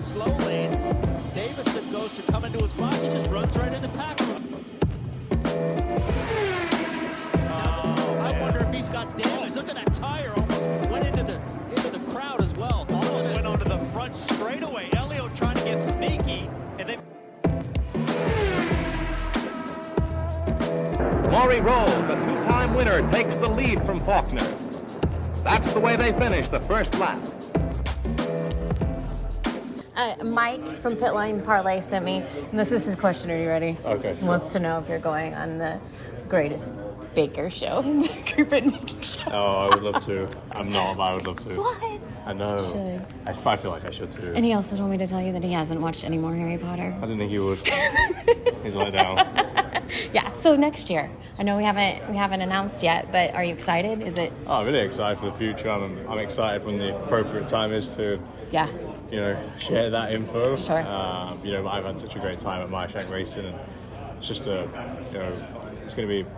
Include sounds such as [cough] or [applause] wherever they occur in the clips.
the slow lane, Davison goes to come into his box. He just runs right in the pack. Oh, I wonder if he's got damage. Look at that tire almost went into the into the crowd as well. Almost went onto the front straightaway. Elio trying to get sneaky, and then Maury Rolls, a two-time winner, takes the lead from Faulkner. That's the way they finish the first lap. Uh, Mike from Pitline Parlay sent me, and this is his question. Are you ready? Okay, He wants to know if you're going on the greatest baker show, [laughs] the Baking Show. Oh, I would love to. I'm not, but I would love to. What? I know. Should. I, I feel like I should too. And he also told me to tell you that he hasn't watched any more Harry Potter. I didn't think he would. [laughs] He's let down. Yeah. So next year, I know we haven't we haven't announced yet, but are you excited? Is it? Oh, I'm really excited for the future. I'm, I'm excited when the appropriate time is to, Yeah. You know, share that info. Sure. Um, you know, I've had such a great time at Meyer Shank Racing, and it's just a, you know, it's going to be.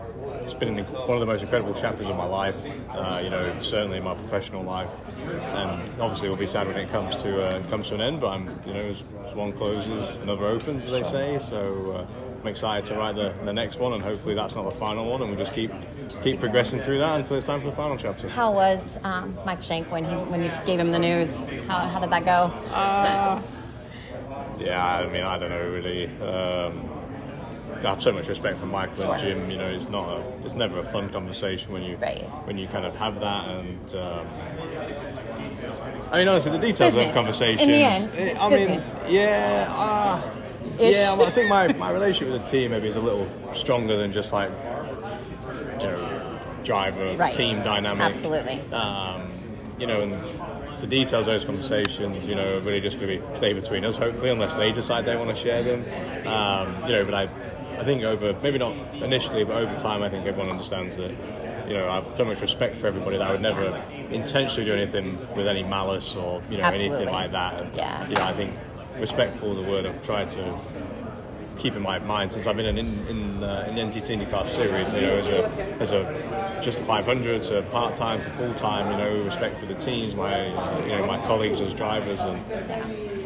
It's been one of the most incredible chapters of my life, uh, you know, certainly in my professional life, and obviously we'll be sad when it comes to uh, comes to an end. But I'm, you know, as, as one closes, another opens, as they say. So uh, I'm excited to write the, the next one, and hopefully that's not the final one, and we just keep keep progressing through that until it's time for the final chapter. How was um, Mike Shank when he when you gave him the news? How, how did that go? Yeah, I mean, I don't know really. Um, I have so much respect for Michael and Jim. You know, it's not a, it's never a fun conversation when you Right. when you kind of have that. And um, I mean, honestly, the details of the conversations. In the end, it's I mean, business. yeah, uh, yeah. well, I think my, my relationship with the team maybe is a little stronger than just like you know driver Right. team dynamic. Absolutely. Um, you know, and the details of those conversations, you know, are really just going to be stay between us, hopefully, unless they decide they want to share them. Um, you know, but I, I think over maybe not initially, but over time, I think everyone understands that. You know, I have so much respect for everybody that I would never intentionally do anything with any malice or you know Absolutely. anything like that. And, Yeah. You know, I think respectful is a word I've tried to keep in my mind since I've been in in, in, uh, in the NTT IndyCar series. You know, as a as a just a 500 to part time to full time. You know, respect for the teams, my you know my colleagues as drivers, and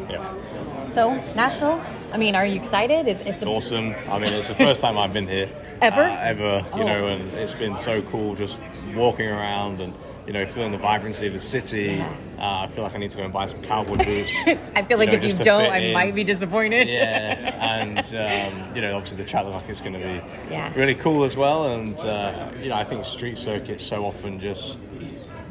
yeah, So Nashville. I mean, are you excited? Is it's it's awesome. I mean, it's the first time I've been here Ever? uh, ever. You Oh. know, and it's been so cool just walking around and. You know, feeling the vibrancy of the city. Yeah. Uh, I feel like I need to go and buy some cowboy boots. [laughs] I feel like know, if you don't, I in. might be disappointed. Yeah, [laughs] and um, you know, obviously the track looks like it's going to be Yeah. really cool as well. And uh, you know, I think street circuits so often just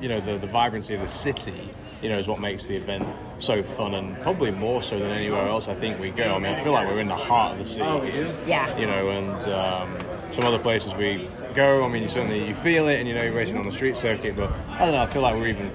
you know the the vibrancy of the city. You know, is what makes the event so fun, and probably more so than anywhere else. I think we go. I mean, I feel like we're in the heart of the city. Yeah. You know, and um, some other places we go. I mean, you certainly you feel it, and you know, you're racing on the street circuit. But I don't know. I feel like we're even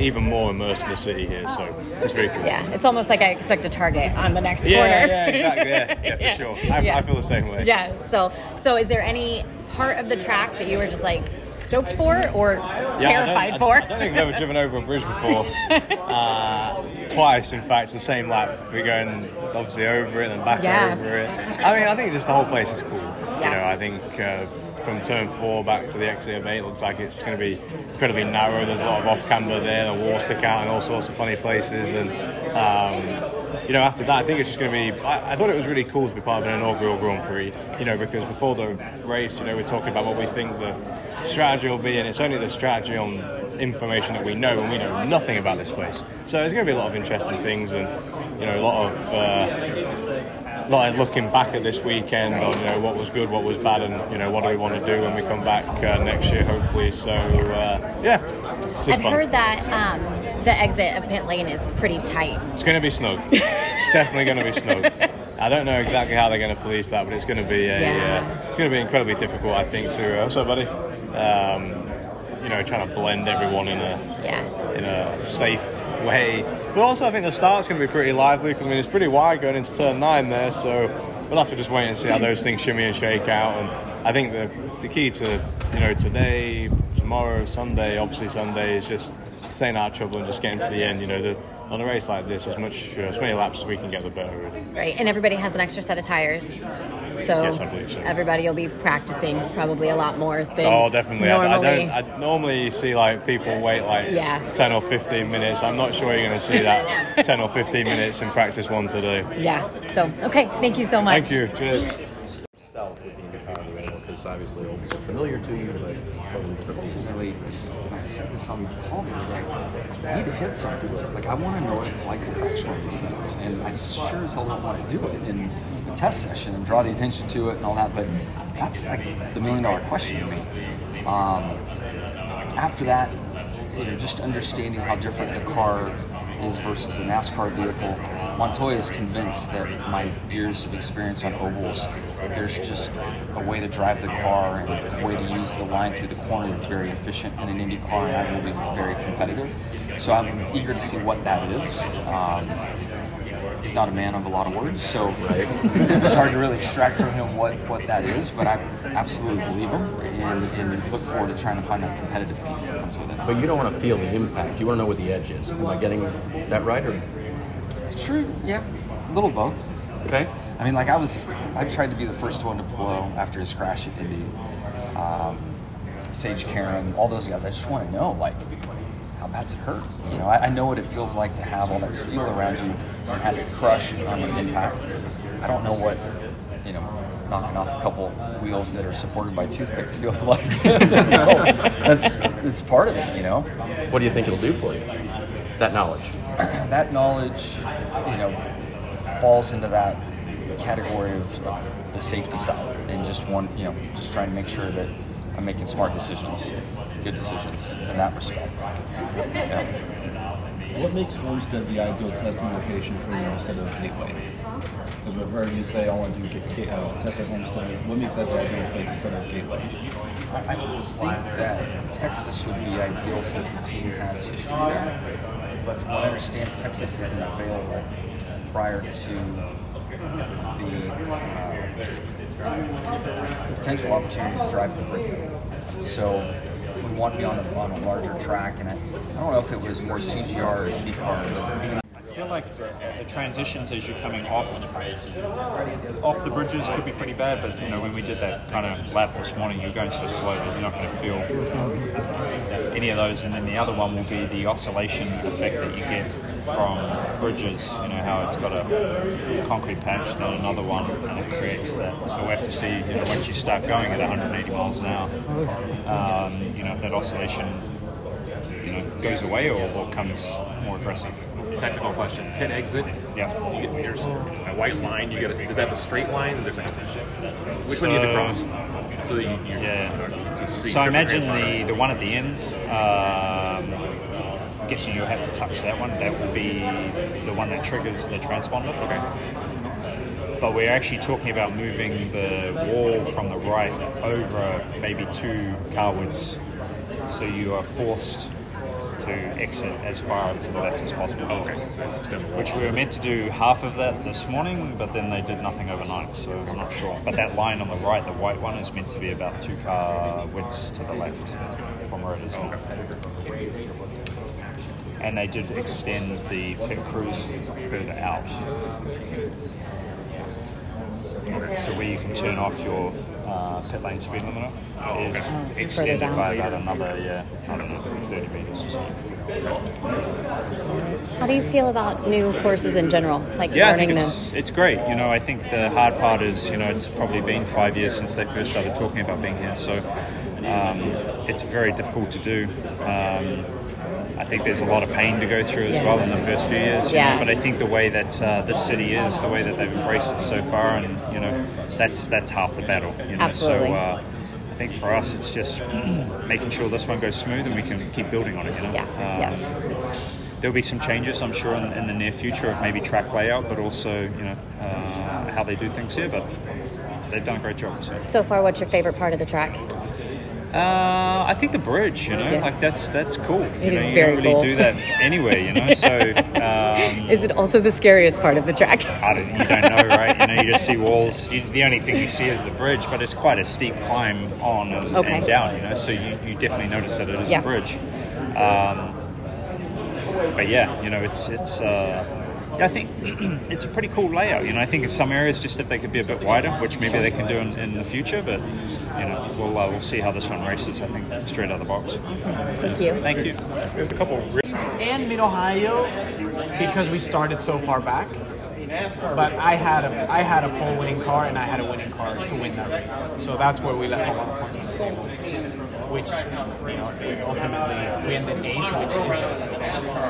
even more immersed in the city here. So it's very cool. Yeah, it's almost like I expect a target on the next Yeah, corner. yeah, exactly. Yeah, [laughs] yeah, for Yeah. sure. I, Yeah. I feel the same way. Yeah. So, so is there any part of the track that you were just like stoked for or Yeah, I terrified I, for? I don't think I've ever driven over a bridge before. [laughs] uh, twice, in fact, the same lap. We're going obviously over it and back Yeah. over it. I mean, I think just the whole place is cool. Yeah. You know, I think uh, from turn four back to the exit of eight looks like it's going to be incredibly narrow. There's a lot of off camber there. The walls stick out in all sorts of funny places, and um, you know, after that, I think it's just going to be. I, I thought it was really cool to be part of an inaugural Grand Prix. You know, because before the race, you know, we're talking about what we think the strategy will be, and it's only the strategy on information that we know, and we know nothing about this place. So there's going to be a lot of interesting things, and you know, a lot of. Uh, of looking back at this weekend on you know what was good, what was bad, and you know what do we want to do when we come back uh, next year, hopefully. So uh, yeah, just I've fun. heard that um, the exit of pit lane is pretty tight. It's going to be snug. [laughs] it's definitely going to be snug. I don't know exactly how they're going to police that, but it's going to be a, Yeah. uh, it's going to be incredibly difficult, I think. To uh, so, buddy, um, you know, trying to blend everyone in a Yeah. in a safe way. But also, I think the start's going to be pretty lively because I mean it's pretty wide going into turn nine there, so we'll have to just wait and see how those things shimmy and shake out. And I think the the key to you know today, tomorrow, Sunday, obviously Sunday is just staying out of trouble and just getting to the end. You know, the, on a race like this, as much uh, as many laps as we can get, the better. Really. Right, and everybody has an extra set of tires, so, Yes, I believe so. everybody will be practicing probably a lot more than Oh, definitely. I, I don't. I normally see like people wait like Yeah. ten or fifteen minutes. I'm not sure you're going to see that [laughs] ten or fifteen minutes in practice one today. yeah. So okay, thank you so much. Thank you. Cheers. Because obviously ovals are familiar to you, but it's totally. This is I said this on the call the other. I need to hit something. Like, I want to know what it's like to crash one of these things. And I sure as hell don't want to do it in the test session and draw the attention to it and all that. But that's like the million dollar question to me. Um, after that, you know, just understanding how different the car is versus a NASCAR vehicle. Montoya is convinced that my years of experience on ovals, there's just a way to drive the car and a way to use the line through the corner that's very efficient in an Indy car and I will be very competitive. So I'm eager to see what that is. Um, he's not a man of a lot of words, so [laughs] it's hard to really extract from him what, what that is, but I absolutely believe him and, and look forward to trying to find that competitive piece that comes with it. But you don't want to feel the impact. You want to know what the edge is. Am I getting that right? Or true, yeah, a little both. okay? I mean, like I was, I tried to be the first one to blow after his crash at Indy. Um, Sage Karam, all those guys. I just want to know, like, how bad's it hurt? You know, I, I know what it feels like to have all that steel around you and have it crush on an impact. I don't know what, you know, knocking off a couple wheels that are supported by toothpicks feels [laughs] like. [laughs] so that's it's part of it, you know. What do you think it'll do for you? That knowledge. [clears throat] that knowledge, you know, falls into that category of, of the safety side and just one, you know, just trying to make sure that I'm making smart decisions, good decisions in that respect. Yeah. What makes Homestead the ideal testing location for you instead of Gateway? Because we've heard you say I want to do ga- ga- uh, test at Homestead. What makes that the ideal place instead of Gateway? I I think that Texas would be ideal since the team has history there. But from what I understand, Texas isn't available prior to the uh, potential opportunity to drive the Brick. So we want to be on a, on a larger track, and I, I don't know if it was more CGR or IndyCar. Like the, the transitions as you're coming off off the bridges could be pretty bad, but you know when we did that kind of lap this morning, you're going so slow that you're not going to feel any of those. And then the other one will be the oscillation effect that you get from bridges. You know how it's got a concrete patch, then another one, and it creates that. So we have to see, you know, once you start going at 180 miles an hour, um, you know if that oscillation you know goes away or, or comes more aggressive. Technical question. Pit exit. Yeah. You get, there's a white line. You get a, is that the straight line? And there's like which one do you have to cross? So you, you Yeah. So I imagine the, the one at the end, um, I'm guessing you'll have to touch that one. That will be the one that triggers the transponder. Okay. But we're actually talking about moving the wall from the right over maybe two car widths. So you are forced to exit as far to the left as possible. Okay. Which we were meant to do half of that this morning, but then they did nothing overnight, so I'm not sure. But that line on the right, the white one, is meant to be about two car widths to the left from where it is now. And they did extend the pit crews further out. So where you can turn off your uh, pit lane speed limiter is Further extended down. by about another, yeah, I don't know, 30 meters or something. How do you feel about new courses in general, like Yeah, I learning think them? it's, it's great. You know, I think the hard part is, you know, it's probably been five years since they first started talking about being here, so um, it's very difficult to do. Um, I think there's a lot of pain to go through as Yeah. well in the first few years. Yeah. know, but I think the way that uh, this city is, the way that they've embraced it so far, and you know, that's that's half the battle. You know? Absolutely. So uh, I think for us, it's just [clears throat] making sure this one goes smooth and we can keep building on it. You know. Yeah, Um, There'll be some changes, I'm sure, in, in the near future of maybe track layout, but also, you know, uh, how they do things here, but they've done a great job. So. So far, what's your favorite part of the track? Uh, I think the bridge, you know, Yeah. like that's that's cool. It you know, is you very don't really cool. do that anyway, you know. So um, [laughs] Is it also the scariest part of the track? [laughs] I don't, you don't know, right? You know, you just see walls. You, the only thing you see is the bridge, but it's quite a steep climb on and, Okay. and down, you know. So you, you definitely notice that it is Yeah. a bridge. Um, but yeah, you know, it's it's. Uh, yeah, I think [clears throat] it's a pretty cool layout. You know, I think in some areas, just if they could be a bit wider, which maybe they can do in, in the future, but you know, we'll uh, we'll see how this one races. I think straight out of the box. Awesome. Thank you. Thank you. There's a couple. and Mid Ohio because we started so far back. But I had a I had a pole winning car and I had a winning car to win that race. So that's where we left a lot of points on the table. Which you know ultimately we ended eighth, which is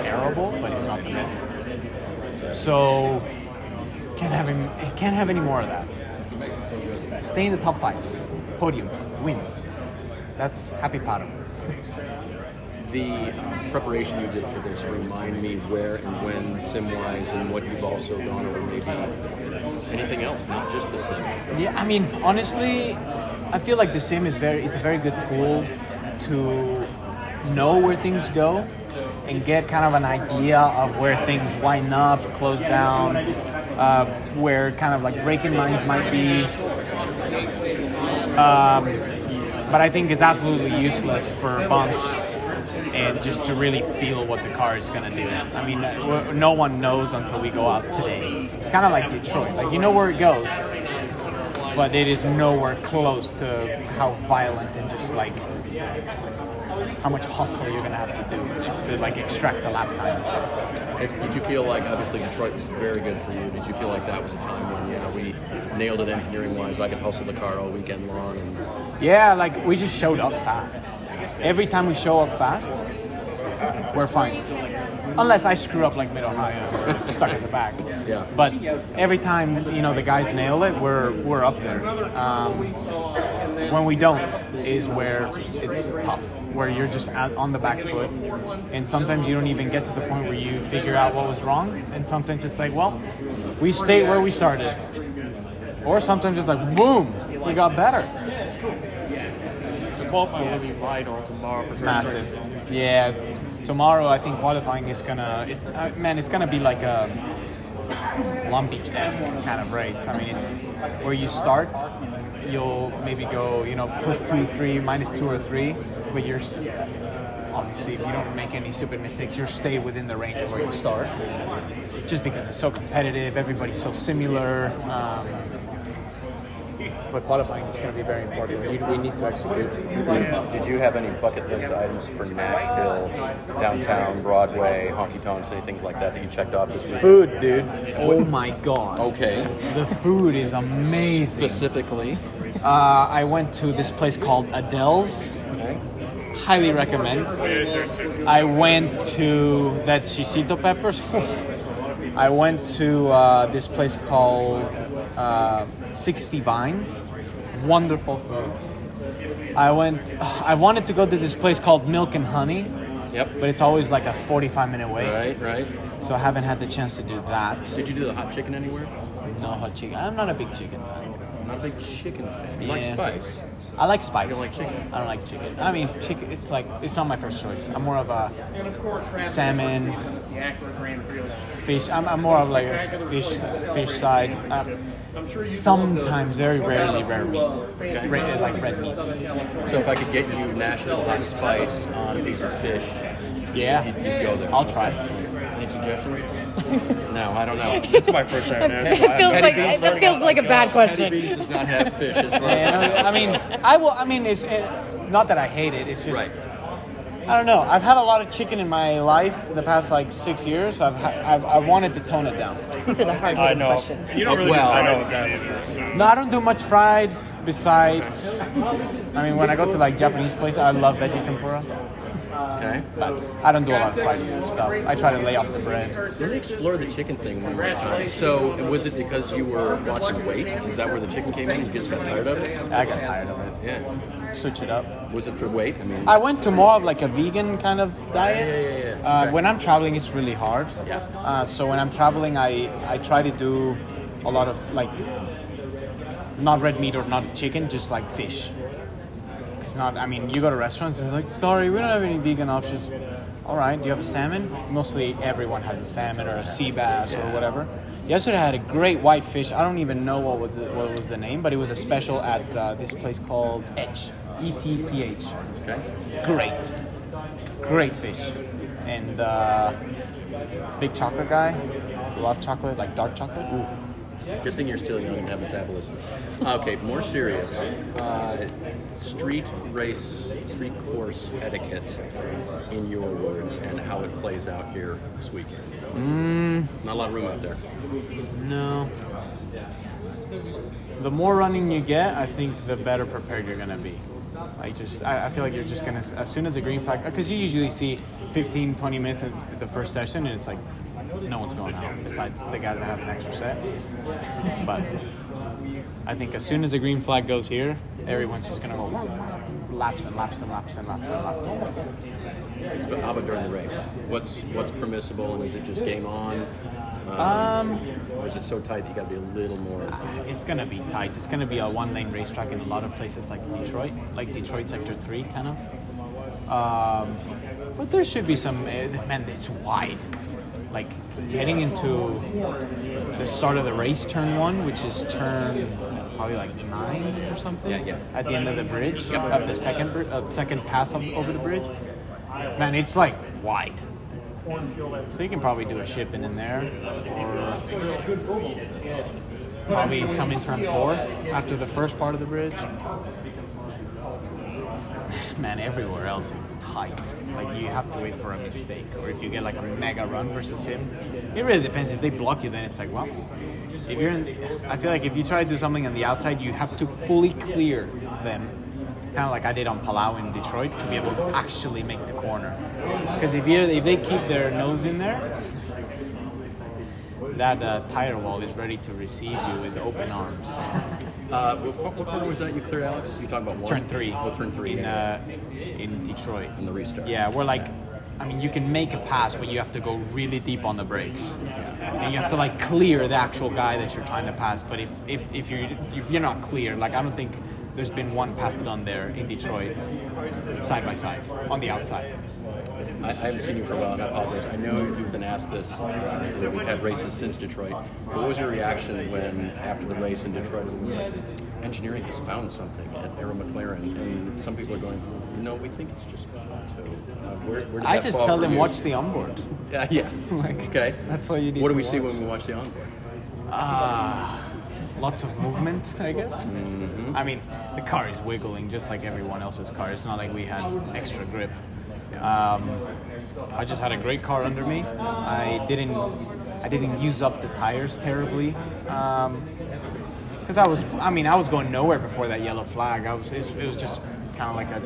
terrible, but it's not the best. So can't have any can't have any more of that. Stay in the top fives, podiums, wins. That's happy paddle. The uh, preparation you did for this remind me where and when sim-wise and what you've also gone over maybe anything else, not just the sim. Yeah, I mean, honestly, I feel like the sim is very it's a very good tool to know where things go and get kind of an idea of where things wind up, close down, uh, where kind of like braking lines might be. Um, but I think it's absolutely useless for bumps and just to really feel what the car is going to do. I mean, no one knows until we go out today. It's kind of like Detroit. Like, you know where it goes, but it is nowhere close to how violent and just like how much hustle you're going to have to do to like extract the lap time. If, did you feel like obviously Detroit was very good for you? Did you feel like that was a time when yeah we nailed it engineering wise? I could hustle the car all weekend long and Yeah, like we just showed up fast. Every time we show up fast, we're fine. Unless I screw up like Mid Ohio [laughs] stuck at the back. Yeah. But every time you know the guys nail it, we're we're up there. Um, when we don't is where it's tough. Where you're just out on the back foot, and sometimes you don't even get to the point where you figure out what was wrong, and sometimes it's like, well, we stayed where we started, or sometimes it's like, boom, we got better. So qualifying will be vital tomorrow for massive. Yeah, tomorrow I think qualifying is gonna. It's, uh, man, it's gonna be like a Long Beach esque kind of race. I mean, it's where you start, you'll maybe go, you know, plus two, three, minus two or three, but you're s- obviously if you don't make any stupid mistakes, you'll stay within the range of where you start. Just because it's so competitive, everybody's so similar. Um, but qualifying is going to be very important. We, we need to execute. Did you have any bucket list items for Nashville, downtown, Broadway, honky tonks, anything like that that you checked off this week? Food, dude. Oh my god. Okay. The food is amazing. Specifically, Uh, I went to this place called Adele's. Okay. Highly recommend. I went to that Shishito Peppers. I went to uh, this place called uh, 60 Vines. Wonderful food. I went. I wanted to go to this place called Milk and Honey. Yep. But it's always like a 45 minute wait. Right, right. So I haven't had the chance to do that. Did you do the hot chicken anywhere? No hot chicken. I'm not a big chicken fan. Not a big chicken fan. You like spice? I like spice. You don't like chicken? I don't like chicken. I mean, chicken. It's like it's not my first choice. I'm more of a salmon, fish. I'm, I'm more of like a fish fish side. Um, sometimes, very rarely, rare meat. Red, like red meat. So if I could get you Nashville hot spice on a piece of fish, Yeah. you'd, you'd go there. I'll try. Any suggestions? No, I don't know. This is my first time in It feels like that feels like a bad question. Hattie B's does not have fish as far as Yeah, I know. I mean, I will. I mean, it's it, not that I hate it. It's just Right. I don't know. I've had a lot of chicken in my life the past like six years. I've ha- I've I wanted to tone it down. These are the hard hitting questions. You don't oh, really Well- I know that either. So. No, I don't do much fried. Besides, I mean, when I go to like Japanese places, I love veggie tempura. Okay. But I don't do a lot of fried food stuff. I try to lay off the bread. Let me explore the chicken thing one more time. So, was it because you were watching weight? Is that where the chicken came in? You just got tired of it? I got tired of it. Yeah. Switch it up. Was it for weight? I mean, I went to more of like a vegan kind of diet. Yeah, yeah, yeah, yeah. Uh, Okay. When I'm traveling, it's really hard. Yeah. Uh, so when I'm traveling, I I try to do a lot of like not red meat or not chicken, just like fish. It's not. I mean, you go to restaurants and it's like, sorry, we don't have any vegan options. All right, do you have a salmon? Mostly everyone has a salmon or a sea bass or whatever. Yesterday I had a great white fish. I don't even know what was the, what was the name, but it was a special at uh, this place called Etch. E T C H. Okay. Great, great fish, and uh, big chocolate guy. Love chocolate, like dark chocolate. Ooh. Good thing you're still young and have metabolism. Okay, more serious. Uh, street race, street course etiquette, in your words, and how it plays out here this weekend. Mm, Not a lot of room out there. no. The more running you get, I think the better prepared you're gonna be. Like just, I, I feel like you're just gonna, as soon as the green flag, because you usually see 15, 20 minutes in the first session, and it's like, no one's going out besides the guys that have an extra set. But I think as soon as the green flag goes here, everyone's just gonna go laps and laps and laps and laps and laps. But how about during the race? What's what's permissible, and is it just game on? Um, or is it so tight that you got to be a little more? It's gonna be tight. It's gonna be a one-lane racetrack in a lot of places like Detroit, like Detroit Sector Three, kind of. Um, but there should be some. eh, Man, it's wide. Like getting into the start of the race, turn one, which is turn probably like nine or something. Yeah, yeah. At the end of the bridge, of the second br- uh, second pass up over the bridge. Man, it's like wide. So you can probably do a shipping in there, or probably some in turn four after the first part of the bridge. [sighs] Man, everywhere else is tight. Like you have to wait for a mistake, or if you get like a mega run versus him, it really depends. If they block you, then it's like, well, if you're in, the, I feel like if you try to do something on the outside, you have to fully clear them, kind of like I did on Palou in Detroit, to be able to actually make the corner. Because if you if they keep their nose in there, that uh, tire wall is ready to receive you with open arms. [laughs] Uh, what, what, corner was that you cleared, Alex? You talking about one? Turn three. Oh, turn three. in yeah. uh, in Detroit. In the restart. Yeah, we're like, I mean, you can make a pass, but you have to go really deep on the brakes, and you have to like clear the actual guy that you're trying to pass. But if if if you're if you're not clear, like I don't think there's been one pass done there in Detroit, side by side on the outside. I, I haven't seen you for a while, and I apologize. I know you've been asked this. Uh, and we've had races since Detroit. What was your reaction when, after the race in Detroit, it was like, engineering has found something at Arrow McLaren, and some people are going, no, we think it's just Pato. Uh, where, where I that just tell them you? watch the onboard. Yeah, yeah. [laughs] Like, okay. That's all you need What do we see when we watch the onboard? Ah, lots of movement, [laughs] I guess. Mm-hmm. I mean, the car is wiggling just like everyone else's car. It's not like we had extra grip. Um, I just had a great car under me. I didn't, I didn't use up the tires terribly. Because I was, I mean, I was going nowhere before that yellow flag. I was, it, it was just kind of like a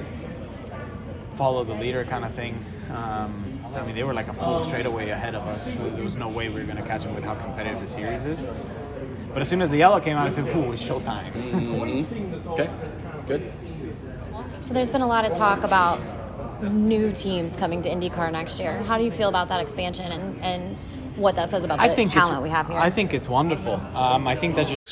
follow the leader kind of thing. Um, I mean, they were like a full straightaway ahead of us. So there was no way we were going to catch them with how competitive the series is. But as soon as the yellow came out, I said, "Ooh, it's showtime." [laughs] Okay, good. So there's been a lot of talk about new teams coming to IndyCar next year. How do you feel about that expansion and, and what that says about the I think talent we have here? I think it's wonderful. Um, I think that just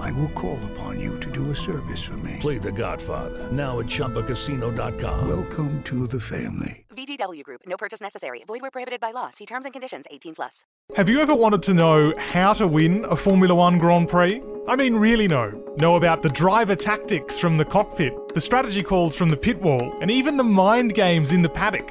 I will call upon you to do a service for me. Play The Godfather now at ChumbaCasino.com. Welcome to the family. VGW Group. No purchase necessary. Void where prohibited by law. See terms and conditions. 18 plus. Have you ever wanted to know how to win a Formula One Grand Prix? I mean, really know. Know about the driver tactics from the cockpit, the strategy calls from the pit wall, and even the mind games in the paddock.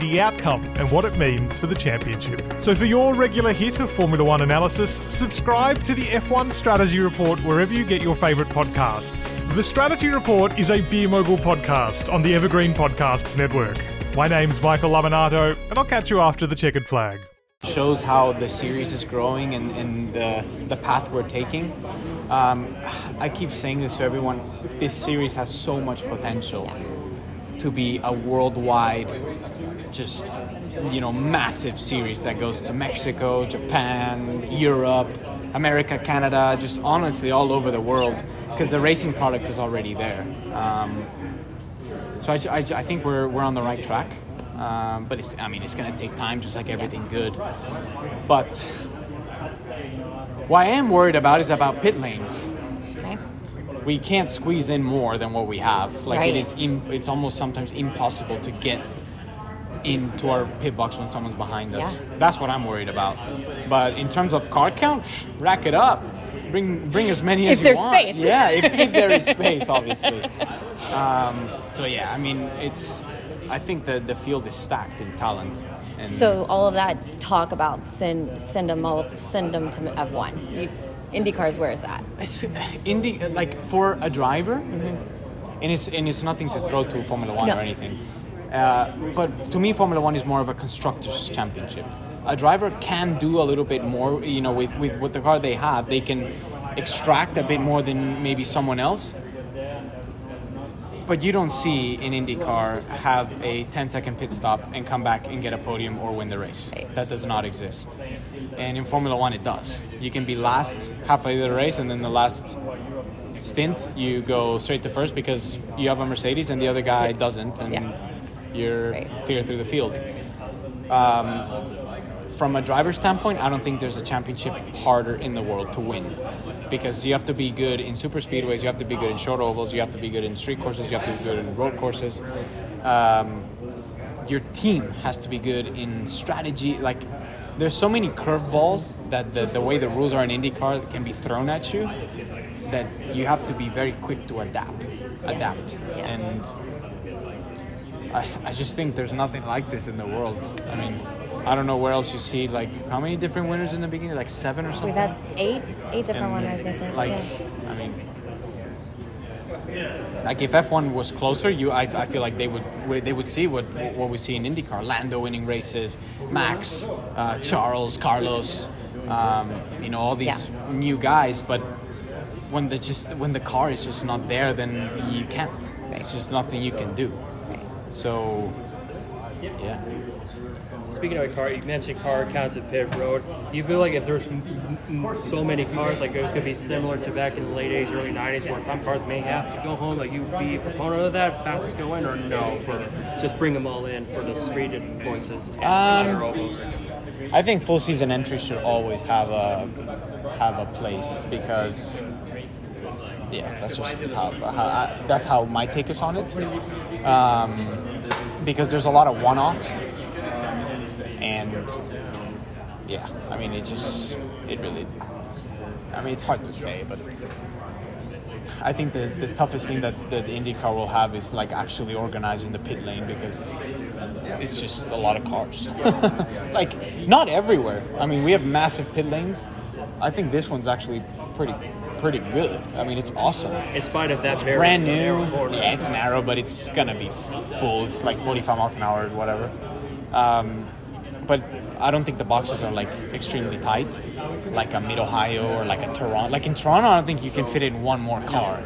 the outcome and what it means for the championship. So for your regular hit of Formula One analysis, subscribe to the F1 Strategy Report wherever you get your favourite podcasts. The Strategy Report is a Beer Mogul podcast on the Evergreen Podcasts Network. My name's Michael Lamonato, and I'll catch you after the checkered flag. Shows how the series is growing and, and the, the path we're taking. Um, I keep saying this to everyone this series has so much potential to be a worldwide, just, you know, massive series that goes to Mexico, Japan, Europe, America, Canada, just honestly all over the world because the racing product is already there. Um, so I, I, I think we're, we're on the right track. Um, but it's, I mean, it's going to take time, just like everything good. But what I am worried about is about pit lanes. We can't squeeze in more than what we have. Like Right. it is, im- it's almost sometimes impossible to get into our pit box when someone's behind us. That's what I'm worried about. But in terms of car count, rack it up. Bring bring as many If as you want. space. Yeah, if, if [laughs] there is space, obviously. Um, so yeah, I mean, it's. I think the the field is stacked in talent. And So all of that talk about send send them all, send them to F1. You, IndyCar is where it's at. It's Indy, like for a driver, and it's and it's nothing to throw to Formula One Mm-hmm. No. or anything. Uh, but to me, Formula One is more of a constructors' championship. A driver can do a little bit more, you know, with, with, with the car they have. They can extract a bit more than maybe someone else. But you don't see an IndyCar have a 10 second pit stop and come back and get a podium or win the race. That does not exist. And in Formula One, it does. You can be last halfway through the race, and then the last stint, you go straight to first because you have a Mercedes and the other guy doesn't, and you're clear through the field. Um, from a driver's standpoint, I don't think there's a championship harder in the world to win because you have to be good in super speedways, you have to be good in short ovals, you have to be good in street courses, you have to be good in road courses. Um, your team has to be good in strategy. Like, there's so many curveballs that the, the way the rules are in IndyCar can be thrown at you that you have to be very quick to adapt. Adapt. And I, I just think there's nothing like this in the world. I mean, I don't know where else you see like how many different winners in the beginning, like seven or something. We've had eight eight different And, winners, I think. Like, yeah. I mean, like if F1 was closer, you, I, I feel like they would they would see what what we see in IndyCar: Lando winning races, Max, uh, Charles, Carlos, um, you know, all these new guys. But when the just when the car is just not there, then you can't. It's just nothing you can do. So, yeah. Speaking of a car, you mentioned car counts at pit road. Do you feel like if there's m- m- so many cars, like there's going to be similar to back in the late 80s, early 90s, where some cars may have to go home, like you be a proponent of that, fastest going, or no, for just bring them all in for the street courses Um. I think full season entry should always have a have a place because yeah, that's just how, how I, that's how my take is on it. Um, because there's a lot of one offs, and yeah, I mean it just it really. I mean it's hard to say, but I think the the toughest thing that, that the IndyCar will have is like actually organizing the pit lane because it's just a lot of cars. [laughs] like not everywhere. I mean, we have massive pit lanes. I think this one's actually pretty pretty good. I mean, it's awesome. In spite of that it's very brand new. narrow corner. Yeah, it's narrow, but it's gonna be full. It's like 45 miles an hour or whatever. Um, but I don't think the boxes are like extremely tight, like a Mid Ohio or like a Toronto. Like in Toronto, I don't think you can fit in one more car.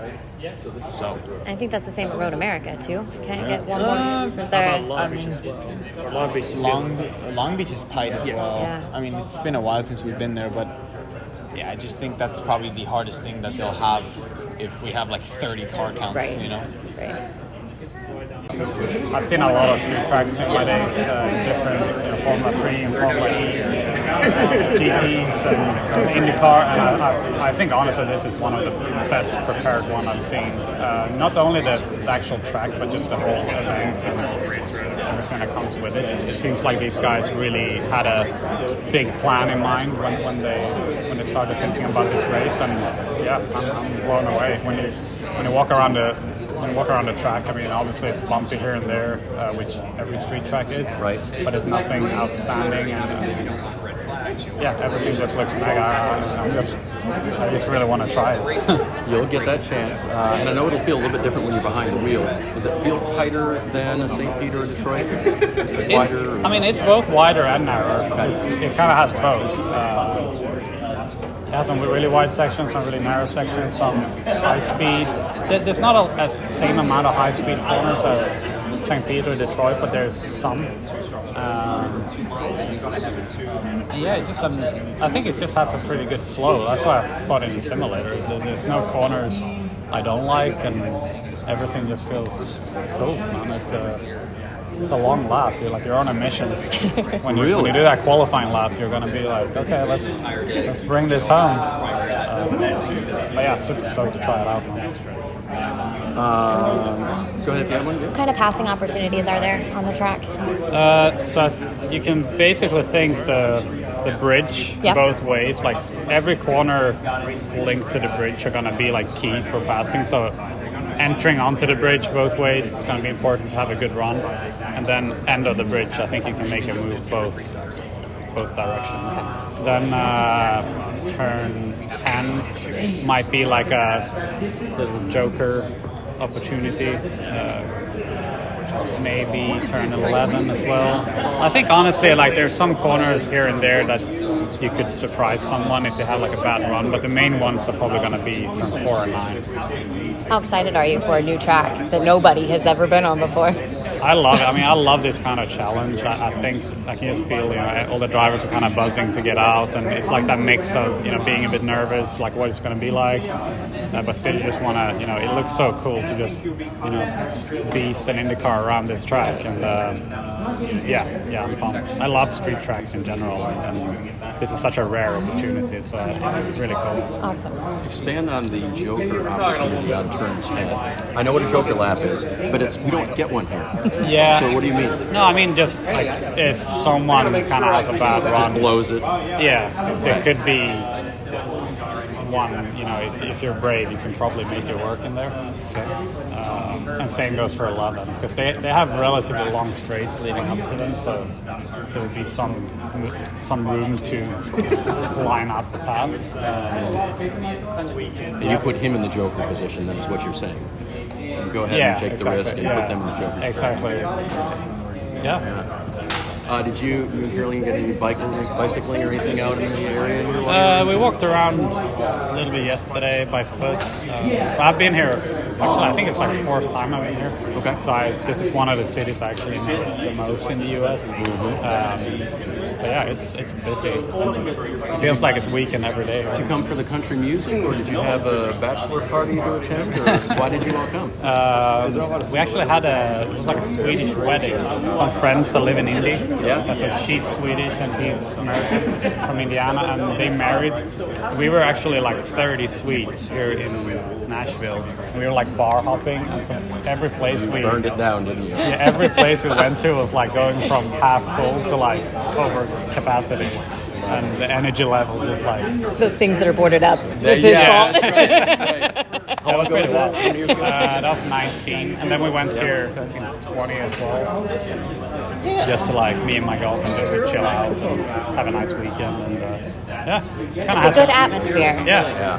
So I think that's the same at Road America too. Can't Yeah. get one Uh, more. Or is there? How about Long Beach as well? Or Long Beach is Long. Long Beach is tight as Yeah. well. Yeah. I mean, it's been a while since we've been there, but yeah, I just think that's probably the hardest thing that they'll have if we have like 30 car counts, Right. you know? Right. I've seen a lot of street tracks in my days, uh, different you know, Formula 3 and Formula E, uh, GTs and IndyCar, and I, I, I think honestly this is one of the best prepared one I've seen. Uh, not only the, the actual track, but just the whole event and everything that comes with it. It seems like these guys really had a big plan in mind when, when they when they started thinking about this race, and yeah, I'm, I'm blown away when you when you walk around the when you walk around the track. I mean, obviously it's bumpy here and there, uh, which every street track is, right? But it's nothing outstanding, and yeah, everything just looks mega. I'm just I just really want to try it. [laughs] You'll get that chance, uh, and I know it'll feel a little bit different when you're behind the wheel. Does it feel tighter than a St. Peter [laughs] or Detroit? Like wider? I mean, it's both wider and narrower. It's, it kind of has both. Uh, it has some really wide sections, some really narrow sections, some high speed. There's not a, a same amount of high speed corners as St. Peter or Detroit, but there's some. Yeah, it just um, I think it just has a pretty good flow. That's why I bought it in the simulator. There's no corners I don't like, and everything just feels cool. Man. It's a it's a long lap. You're like you're on a mission. [laughs] When you, when you do that qualifying lap, you're gonna be like, okay, let's let's bring this home. Um, but yeah, super stoked to try it out. Man. Um, go ahead if you have one. What kind of passing opportunities are there on the track? Uh, so you can basically think the the bridge Yep. both ways. Like every corner linked to the bridge are gonna be like key for passing. So entering onto the bridge both ways, it's gonna be important to have a good run. And then end of the bridge, I think you can make a move both both directions. Then uh, turn ten might be like a little joker opportunity. Uh, maybe turn 11 as well. I think honestly, like there's some corners here and there that you could surprise someone if they have like a bad run, but the main ones are probably going to be turn four and nine. How excited are you for a new track that nobody has ever been on before? I love it. I mean, I love this kind of challenge. I, I think I can just feel, you know, all the drivers are kind of buzzing to get out, and it's like that mix of, you know, being a bit nervous, like what it's going to be like, uh, but still you just want to, you know, it looks so cool to just, you know, be beast an IndyCar around this track, and uh, yeah, yeah, I'm pumped. I love street tracks in general, and this is such a rare opportunity, so uh, really cool. Awesome. Expand on the Joker opportunity on turn 10. I know what a Joker lap is, but it's we don't get one here. Yeah. So what do you mean? No, I mean just like if someone kind of has a bad run, Just blows it. Yeah, there could be one. You know, if, if you're brave, you can probably make it work in there. Um, and same goes for 11 because they, they have relatively long straights leading up to them, so there would be some some room to line up the pass. Um, And you put him in the Joker position, then is what you're saying. Go ahead yeah, and take exactly, the risk and yeah. put them in the Joker. Exactly. Yeah. Uh, did you, you and Caroline get any biking, bicycling or anything out in the area? here while you Uh, we walked around a little bit yesterday by foot. Uh, I've been here. Actually, I think it's like the fourth time I've been here. Okay. So I, this is one of the cities I actually know the most in the U.S. Um, but yeah, it's it's busy. It feels like it's weekend every day. Did you come for the country music, or did you have a bachelor party to attend, or [laughs] why did you all come? Uh, we actually had a it was like a Swedish wedding. Some friends that live in Indy. Yeah. So she's Swedish and he's American from Indiana, and they married. So we were actually like 30 Swedes here in Nashville. We were like bar hopping, and so every place we Burned it down, didn't you? Yeah, every place we went to was like going from half full to like over capacity. And the energy level was like Those things that are boarded up. It's his Yeah, fault. [laughs] That long was ago was that? How many ago? Uh, that was 19, and then we went here in 20 as well, just to like me and my girlfriend just to chill out and have a nice weekend, and uh, yeah, It's a has good atmosphere. Yeah,